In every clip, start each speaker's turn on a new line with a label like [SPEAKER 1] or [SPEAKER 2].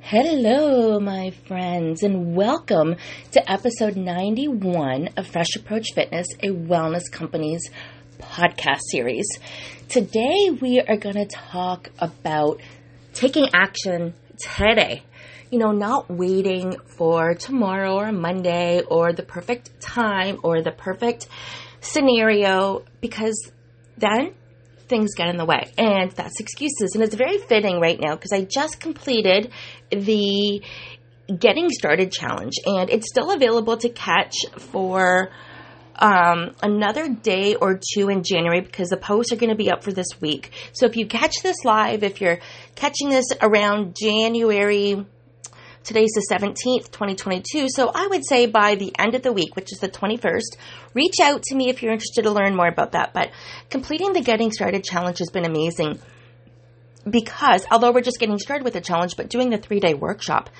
[SPEAKER 1] Hello, my friends, and welcome to episode 91 of Fresh Approach Fitness, a wellness company's podcast series. Today, we are going to talk about taking action today. You know, not waiting for tomorrow or Monday or the perfect time or the perfect scenario because then things get in the way and that's excuses and it's very fitting right now because i just completed the getting started challenge and it's still available to catch for um, another day or two in January because the posts are going to be up for this week. So if you catch this live, if you're catching this around January Today's the 17th, 2022. So I would say by the end of the week, which is the 21st, reach out to me if you're interested to learn more about that. But completing the Getting Started challenge has been amazing because although we're just getting started with the challenge, but doing the three day workshop,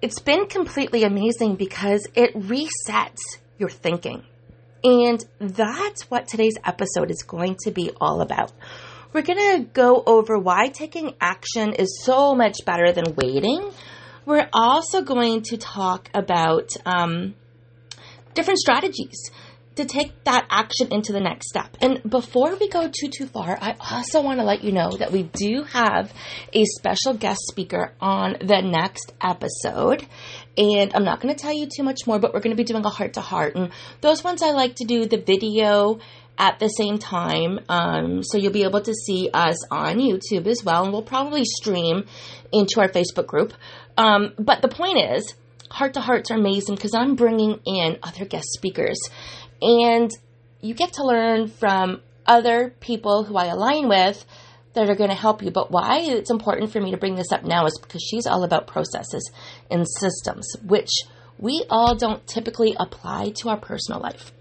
[SPEAKER 1] it's been completely amazing because it resets your thinking. And that's what today's episode is going to be all about. We're going to go over why taking action is so much better than waiting we're also going to talk about um, different strategies to take that action into the next step. And before we go too too far, I also want to let you know that we do have a special guest speaker on the next episode. And I'm not going to tell you too much more, but we're going to be doing a heart to heart. And those ones I like to do the video at the same time. Um, so you'll be able to see us on YouTube as well. And we'll probably stream into our Facebook group. Um, but the point is, Heart to Hearts are amazing because I'm bringing in other guest speakers. And you get to learn from other people who I align with that are going to help you. But why it's important for me to bring this up now is because she's all about processes and systems, which we all don't typically apply to our personal life.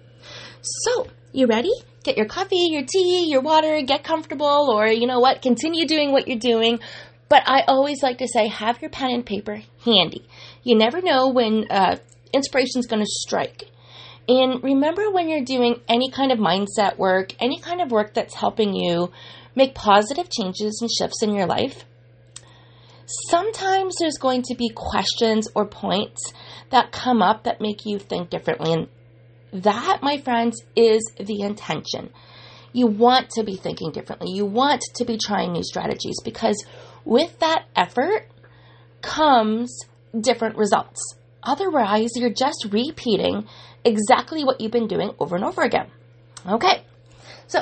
[SPEAKER 1] So, you ready? Get your coffee, your tea, your water, get comfortable, or you know what, continue doing what you're doing. But I always like to say, have your pen and paper handy. You never know when uh, inspiration is going to strike. And remember when you're doing any kind of mindset work, any kind of work that's helping you make positive changes and shifts in your life, sometimes there's going to be questions or points that come up that make you think differently. And that, my friends, is the intention. You want to be thinking differently. You want to be trying new strategies because with that effort comes different results. Otherwise, you're just repeating exactly what you've been doing over and over again. Okay, so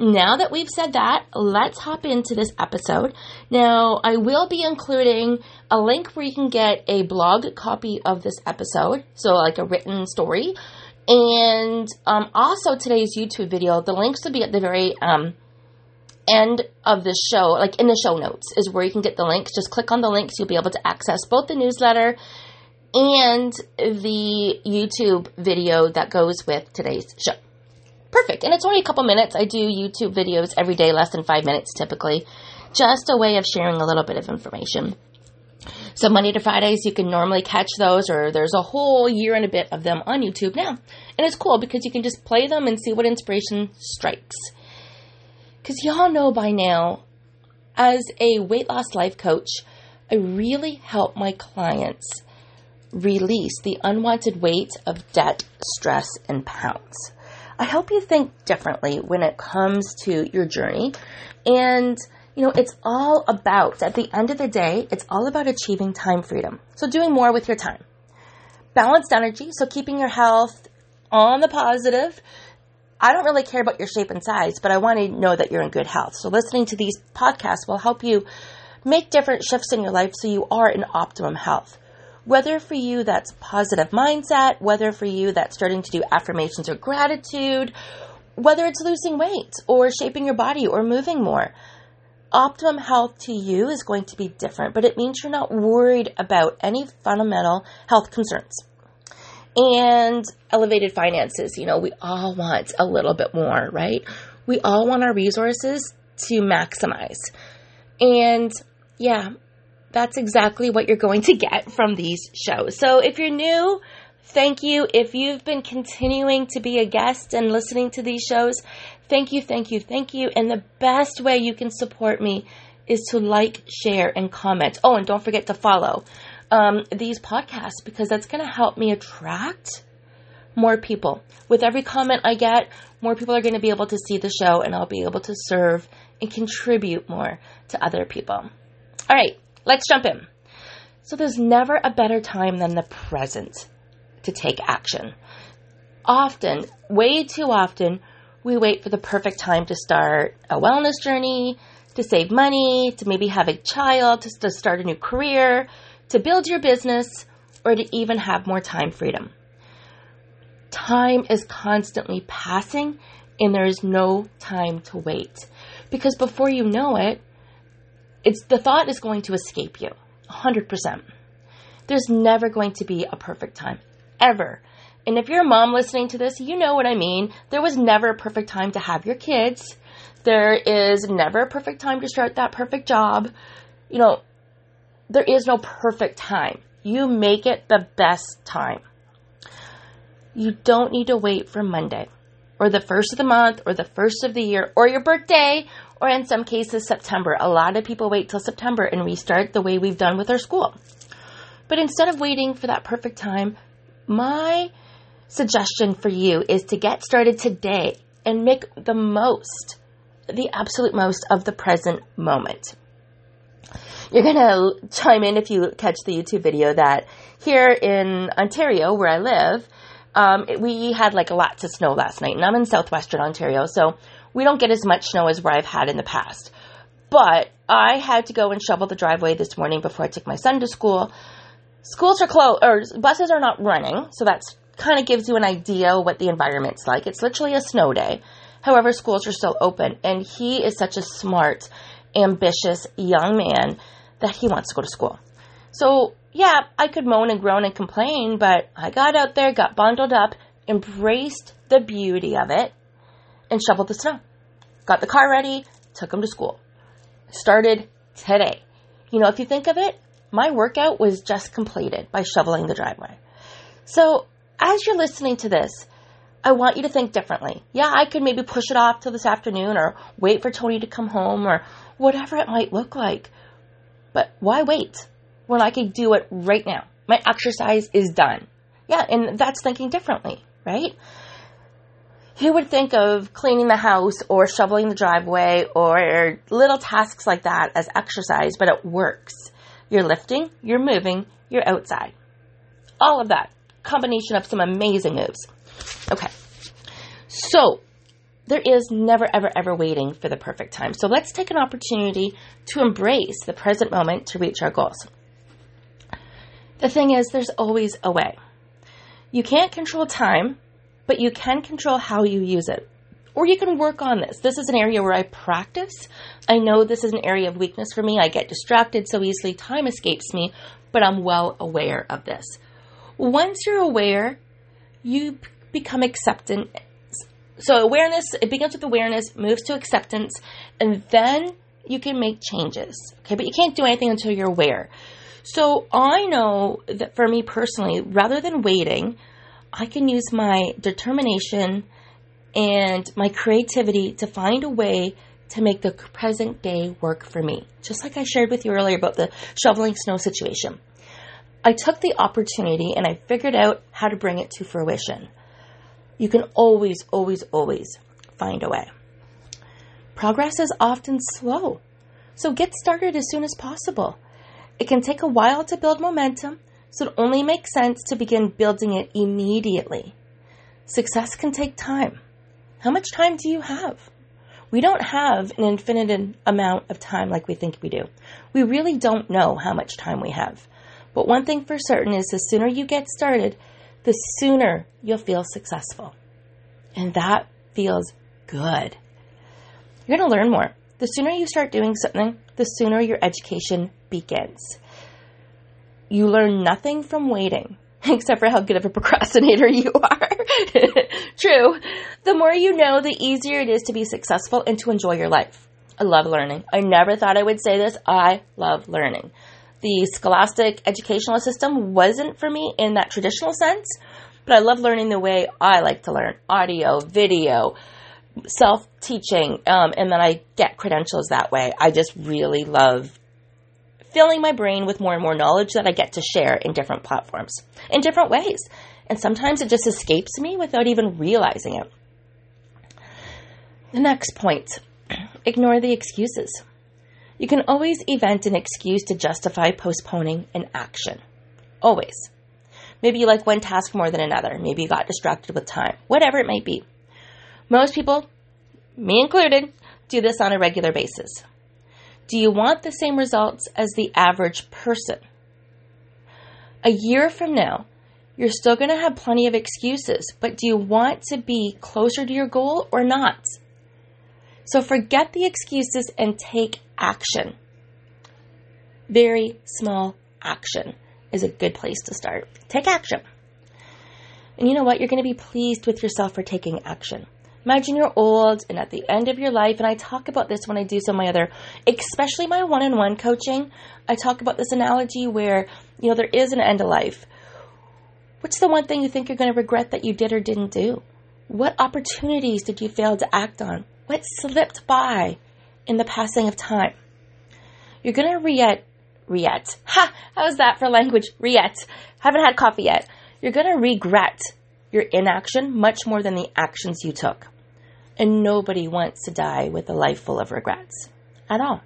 [SPEAKER 1] now that we've said that, let's hop into this episode. Now, I will be including a link where you can get a blog copy of this episode, so like a written story, and um, also today's YouTube video. The links will be at the very um, end of the show, like in the show notes, is where you can get the links. Just click on the links, you'll be able to access both the newsletter and the YouTube video that goes with today's show. Perfect. And it's only a couple minutes. I do YouTube videos every day, less than five minutes typically. Just a way of sharing a little bit of information. So Monday to Fridays, you can normally catch those, or there's a whole year and a bit of them on YouTube now. And it's cool because you can just play them and see what inspiration strikes. Because y'all know by now, as a weight loss life coach, I really help my clients release the unwanted weight of debt, stress, and pounds. I help you think differently when it comes to your journey. And, you know, it's all about, at the end of the day, it's all about achieving time freedom. So doing more with your time. Balanced energy, so keeping your health on the positive, I don't really care about your shape and size, but I want to know that you're in good health. So listening to these podcasts will help you make different shifts in your life so you are in optimum health. Whether for you that's positive mindset, whether for you that's starting to do affirmations or gratitude, whether it's losing weight or shaping your body or moving more. Optimum health to you is going to be different, but it means you're not worried about any fundamental health concerns and elevated finances. You know, we all want a little bit more, right? We all want our resources to maximize. And yeah, that's exactly what you're going to get from these shows. So if you're new, thank you. If you've been continuing to be a guest and listening to these shows, thank you, thank you, thank you. And the best way you can support me is to like, share, and comment. Oh, and don't forget to follow um, these podcasts because that's going to help me attract more people. With every comment I get, more people are going to be able to see the show and I'll be able to serve and contribute more to other people. All right, let's jump in. So, there's never a better time than the present to take action. Often, way too often, we wait for the perfect time to start a wellness journey, to save money, to maybe have a child, to, to start a new career, to build your business, or to even have more time freedom. Time is constantly passing and there is no time to wait. Because before you know it, it's the thought is going to escape you 100%. There's never going to be a perfect time ever. And if you're a mom listening to this, you know what I mean. There was never a perfect time to have your kids. There is never a perfect time to start that perfect job. You know, there is no perfect time. You make it the best time. You don't need to wait for Monday or the first of the month or the first of the year or your birthday or in some cases September. A lot of people wait till September and restart the way we've done with our school. But instead of waiting for that perfect time, my suggestion for you is to get started today and make the most, the absolute most of the present moment. You're going to chime in if you catch the YouTube video that here in Ontario, where I live, um, we had like lots of snow last night, and I'm in southwestern Ontario, so we don't get as much snow as where I've had in the past. But I had to go and shovel the driveway this morning before I took my son to school. Schools are closed, or buses are not running, so that's kind of gives you an idea what the environment's like. It's literally a snow day. However, schools are still open, and he is such a smart, ambitious young man that he wants to go to school. So, yeah, I could moan and groan and complain, but I got out there, got bundled up, embraced the beauty of it, and shoveled the snow. Got the car ready, took him to school. Started today. You know, if you think of it, my workout was just completed by shoveling the driveway. So, as you're listening to this, I want you to think differently. Yeah, I could maybe push it off till this afternoon or wait for Tony to come home or whatever it might look like. But why wait when I could do it right now? My exercise is done. Yeah, and that's thinking differently, right? Who would think of cleaning the house or shoveling the driveway or little tasks like that as exercise, but it works. You're lifting, you're moving, you're outside. All of that. Combination of some amazing moves. Okay. So, there is never, ever, ever waiting for the perfect time. So let's take an opportunity to embrace the present moment to reach our goals. The thing is, there's always a way. You can't control time, but you can control how you use it. Or you can work on this. This is an area where I practice. I know this is an area of weakness for me. I get distracted so easily, time escapes me, but I'm well aware of this. Once you're aware, you become acceptant. So awareness, it begins with awareness, moves to acceptance, and then you can make changes. Okay, but you can't do anything until you're aware. So I know that for me personally, rather than waiting, I can use my determination and my creativity to find a way to make the present day work for me. Just like I shared with you earlier about the shoveling snow situation. I took the opportunity and I figured out how to bring it to fruition. You can always, always, always find a way. Progress is often slow, so get started as soon as possible. It can take a while to build momentum, so it only makes sense to begin building it immediately. Success can take time. How much time do you have? We don't have an infinite amount of time like we think we do. We really don't know how much time we have. But one thing for certain is the sooner you get started, the sooner you'll feel successful. And that feels good. You're going to learn more. The sooner you start doing something, the sooner your education begins. You learn nothing from waiting, except for how good of a procrastinator you are. True. The more you know, the easier it is to be successful and to enjoy your life. I love learning. I never thought I would say this. I love learning the scholastic educational system wasn't for me in that traditional sense, but I love learning the way I like to learn audio, video, self teaching, um, and then I get credentials that way. I just really love filling my brain with more and more knowledge that I get to share in different platforms in different ways. And sometimes it just escapes me without even realizing it. The next point ignore the excuses. You can always invent an excuse to justify postponing an action. Always. Maybe you like one task more than another. Maybe you got distracted with time. Whatever it might be. Most people, me included, do this on a regular basis. Do you want the same results as the average person? A year from now, you're still going to have plenty of excuses, but do you want to be closer to your goal or not? So forget the excuses and take action. Very small action is a good place to start. Take action. And you know what? You're going to be pleased with yourself for taking action. Imagine you're old and at the end of your life, and I talk about this when I do some of my other, especially my one on one coaching. I talk about this analogy where, you know, there is an end of life. What's the one thing you think you're going to regret that you did or didn't do? What opportunities did you fail to act on? What slipped by in the passing of time? You're going to re Riet. Ha! How's that for language? Riet. Haven't had coffee yet. You're to regret your inaction much more than the actions you took. And nobody wants to die with a life full of regrets at all.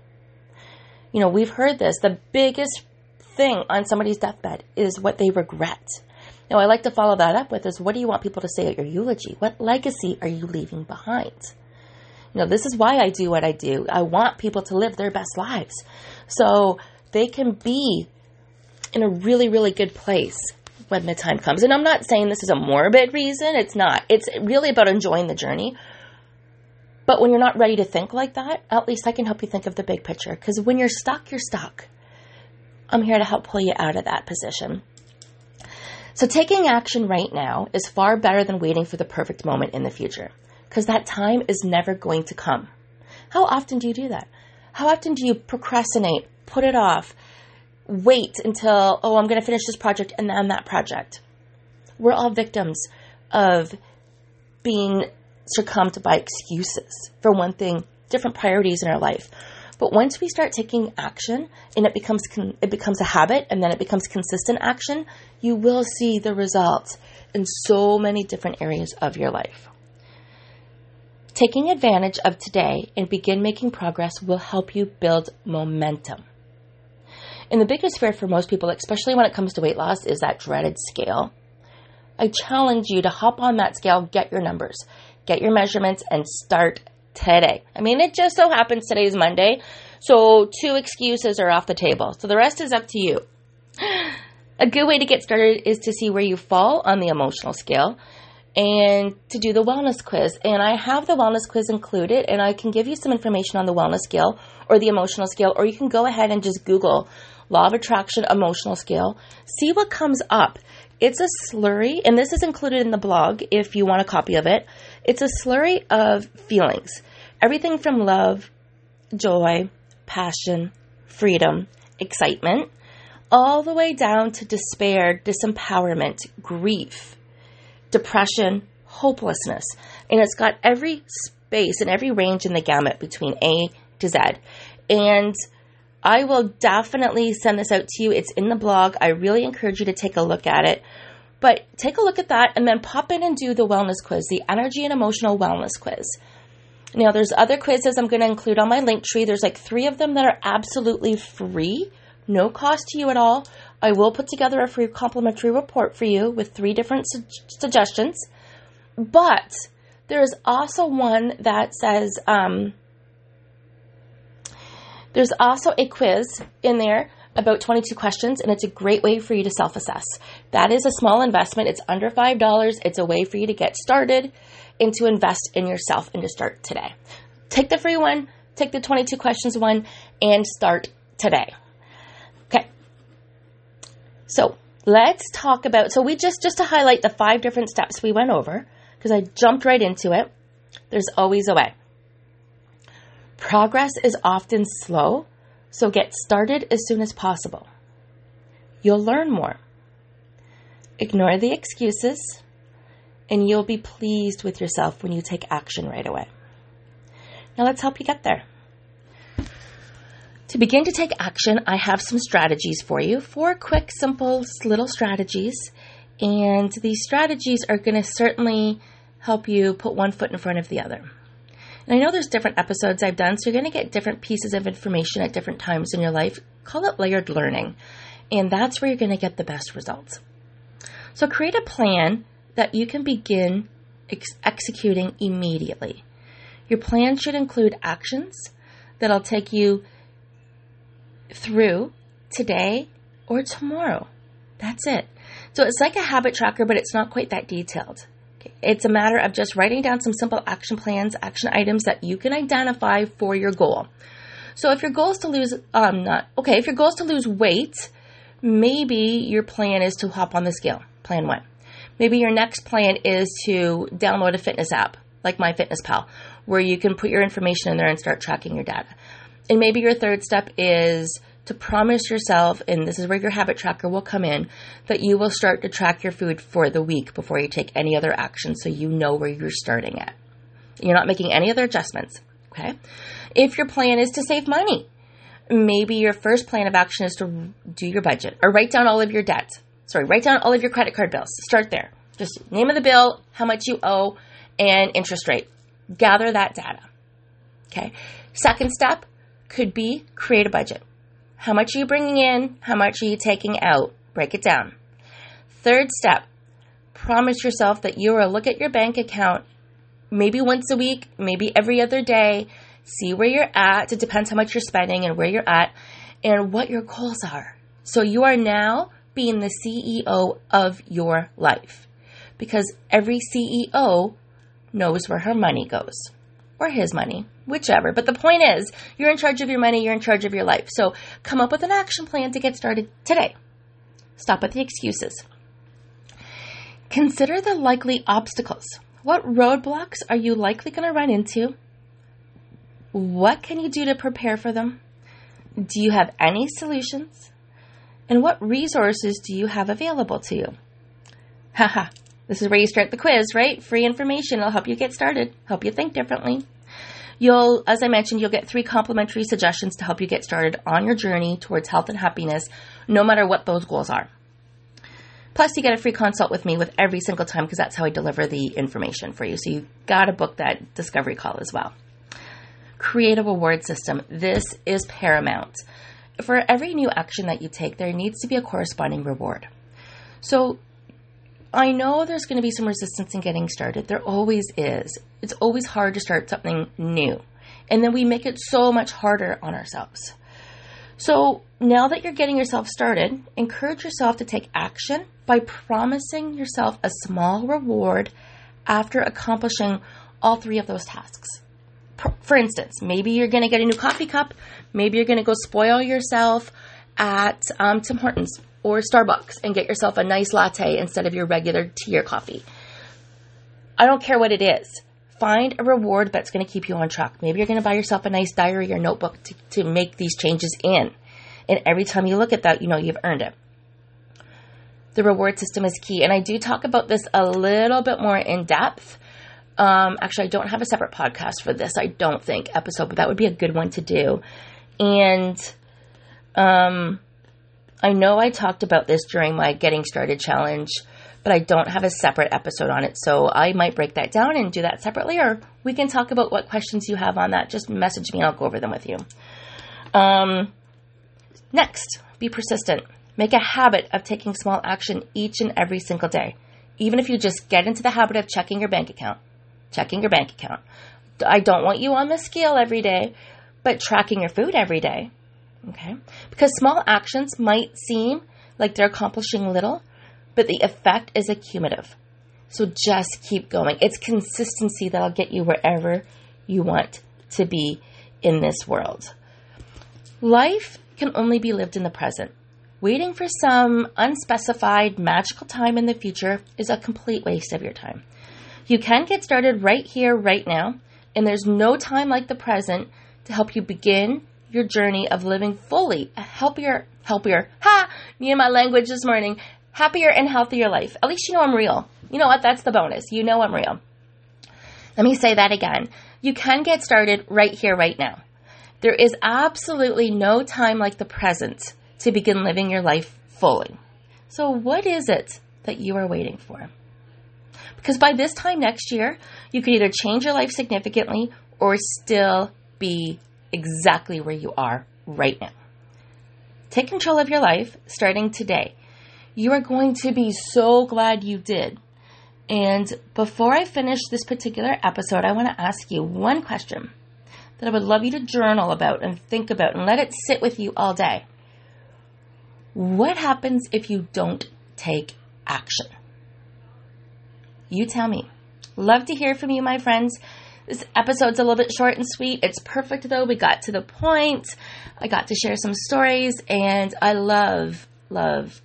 [SPEAKER 1] You know, we've heard this. The biggest thing on somebody's deathbed is what they regret. Now, I like to follow that up with is what do you want people to say at your eulogy? What legacy are you leaving behind? Know, this is why I do what I do. I want people to live their best lives. So they can be in a really, really good place when the time comes. And I'm not saying this is a morbid reason. It's not. It's really about enjoying the journey. But when you're not ready to think like that, at least I can help you think of the big picture. Because when you're stuck, you're stuck. I'm here to help pull you out of that position. So taking action right now is far better than waiting for the perfect moment in the future. Because that time is never going to come. How often do you do that? How often do you procrastinate, put it off, wait until, oh, I'm going to finish this project and then that project. We're all victims of being succumbed by excuses. For one thing, different priorities in our life. But once we start taking action and it becomes con- it becomes a habit and then it becomes consistent action, you will see the results in so many different areas of your life. Taking advantage of today and begin making progress will help you build momentum. And the biggest fear for most people, especially when it comes to weight loss, is that dreaded scale. I challenge you to hop on that scale, get your numbers, get your measurements, and start today. I mean, it just so happens today is Monday, so two excuses are off the table. So the rest is up to you. A good way to get started is to see where you fall on the emotional scale and to do the wellness quiz. And I have the wellness quiz included, and I can give you some information on the wellness scale or the emotional scale, or you can go ahead and just Google Law of Attraction Emotional Scale. See what comes up. It's a slurry, and this is included in the blog if you want a copy of it. It's a slurry of feelings everything from love, joy, passion, freedom, excitement, all the way down to despair, disempowerment, grief, depression, hopelessness. And it's got every space and every range in the gamut between A to Z. And I will definitely send this out to you. It's in the blog. I really encourage you to take a look at it. But take a look at that and then pop in and do the wellness quiz, the energy and emotional wellness quiz. Now, there's other quizzes I'm going to include on my link tree. There's like three of them that are absolutely free, no cost to you at all. I will put together a free complimentary report for you with three different su- suggestions. But there's also one that says, um, there's also a quiz in there about 22 questions, and it's a great way for you to self assess. That is a small investment. It's under $5. It's a way for you to get started and to invest in yourself and to start today. Take the free one, take the 22 questions one, and start today. So let's talk about, so we just, just to highlight the five different steps we went over, because I jumped right into it, there's always a way. Progress is often slow, so get started as soon as possible. You'll learn more. Ignore the excuses, and you'll be pleased with yourself when you take action right away. Now let's help you get there. To begin to take action, I have some strategies for you. Four quick, simple, little strategies. And these strategies are going to certainly help you put one foot in front of the other. And I know there's different episodes I've done, so you're going to get different pieces of information at different times in your life. Call it layered learning. And that's where you're going to get the best results. So create a plan that you can begin ex- executing immediately. Your plan should include actions that'll take you through today or tomorrow. That's it. So it's like a habit tracker, but it's not quite that detailed. It's a matter of just writing down some simple action plans, action items that you can identify for your goal. So if your goal is to lose, um, not okay. If your goal is to lose weight, maybe your plan is to hop on the scale. Plan one. Maybe your next plan is to download a fitness app like MyFitnessPal, where you can put your information in there and start tracking your data. And maybe your third step is to promise yourself, and this is where your habit tracker will come in, that you will start to track your food for the week before you take any other action so you know where you're starting at. You're not making any other adjustments. Okay. If your plan is to save money, maybe your first plan of action is to do your budget or write down all of your debt. Sorry, write down all of your credit card bills. Start there. Just name of the bill, how much you owe, and interest rate. Gather that data. Okay. Second step could be create a budget. How much are you bringing in? How much are you taking out? Break it down. Third step, promise yourself that you will look at your bank account maybe once a week, maybe every other day, see where you're at. It depends how much you're spending and where you're at and what your goals are. So you are now being the CEO of your life because every CEO knows where her money goes or his money, whichever. But the point is, you're in charge of your money, you're in charge of your life. So come up with an action plan to get started today. Stop with the excuses. Consider the likely obstacles. What roadblocks are you likely going to run into? What can you do to prepare for them? Do you have any solutions? And what resources do you have available to you? Haha, this is where you start the quiz, right? Free information. It'll help you get started, help you think differently. You'll, as I mentioned, you'll get three complimentary suggestions to help you get started on your journey towards health and happiness, no matter what those goals are. Plus, you get a free consult with me with every single time because that's how I deliver the information for you. So you got to book that discovery call as well. Create a reward system. This is paramount. For every new action that you take, there needs to be a corresponding reward. So I know there's going to be some resistance in getting started. There always is. It's always hard to start something new. And then we make it so much harder on ourselves. So now that you're getting yourself started, encourage yourself to take action by promising yourself a small reward after accomplishing all three of those tasks. For instance, maybe you're going to get a new coffee cup. Maybe you're going to go spoil yourself at um, Tim Hortons or Starbucks and get yourself a nice latte instead of your regular tea or coffee. I don't care what it is. Find a reward that's going to keep you on track. Maybe you're going to buy yourself a nice diary or notebook to, to make these changes in. And every time you look at that, you know you've earned it. The reward system is key. And I do talk about this a little bit more in depth. Um, actually, I don't have a separate podcast for this, I don't think, episode, but that would be a good one to do. And um, I know I talked about this during my Getting Started challenge, but I don't have a separate episode on it. So I might break that down and do that separately, or we can talk about what questions you have on that. Just message me and I'll go over them with you. Um, next, be persistent. Make a habit of taking small action each and every single day. Even if you just get into the habit of checking your bank account, checking your bank account. I don't want you on the scale every day, but tracking your food every day. Okay? Because small actions might seem like they're accomplishing little, but the effect is accumulative. So just keep going. It's consistency that'll get you wherever you want to be in this world. Life can only be lived in the present. Waiting for some unspecified magical time in the future is a complete waste of your time. You can get started right here, right now, and there's no time like the present to help you begin your journey of living fully a healthier, healthier, ha, me and my language this morning, happier and healthier life. At least you know I'm real. You know what? That's the bonus. You know I'm real. Let me say that again. You can get started right here, right now. There is absolutely no time like the present to begin living your life fully. So, what is it that you are waiting for? Because by this time next year, you could either change your life significantly or still be exactly where you are right now. Take control of your life starting today. You are going to be so glad you did. And before I finish this particular episode, I want to ask you one question that I would love you to journal about and think about and let it sit with you all day. What happens if you don't take action? You tell me. Love to hear from you, my friends. This episode's a little bit short and sweet. It's perfect though. We got to the point. I got to share some stories, and I love, love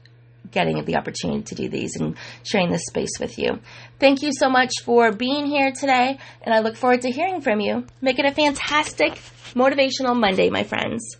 [SPEAKER 1] getting the opportunity to do these and sharing this space with you. Thank you so much for being here today, and I look forward to hearing from you. Make it a fantastic, motivational Monday, my friends.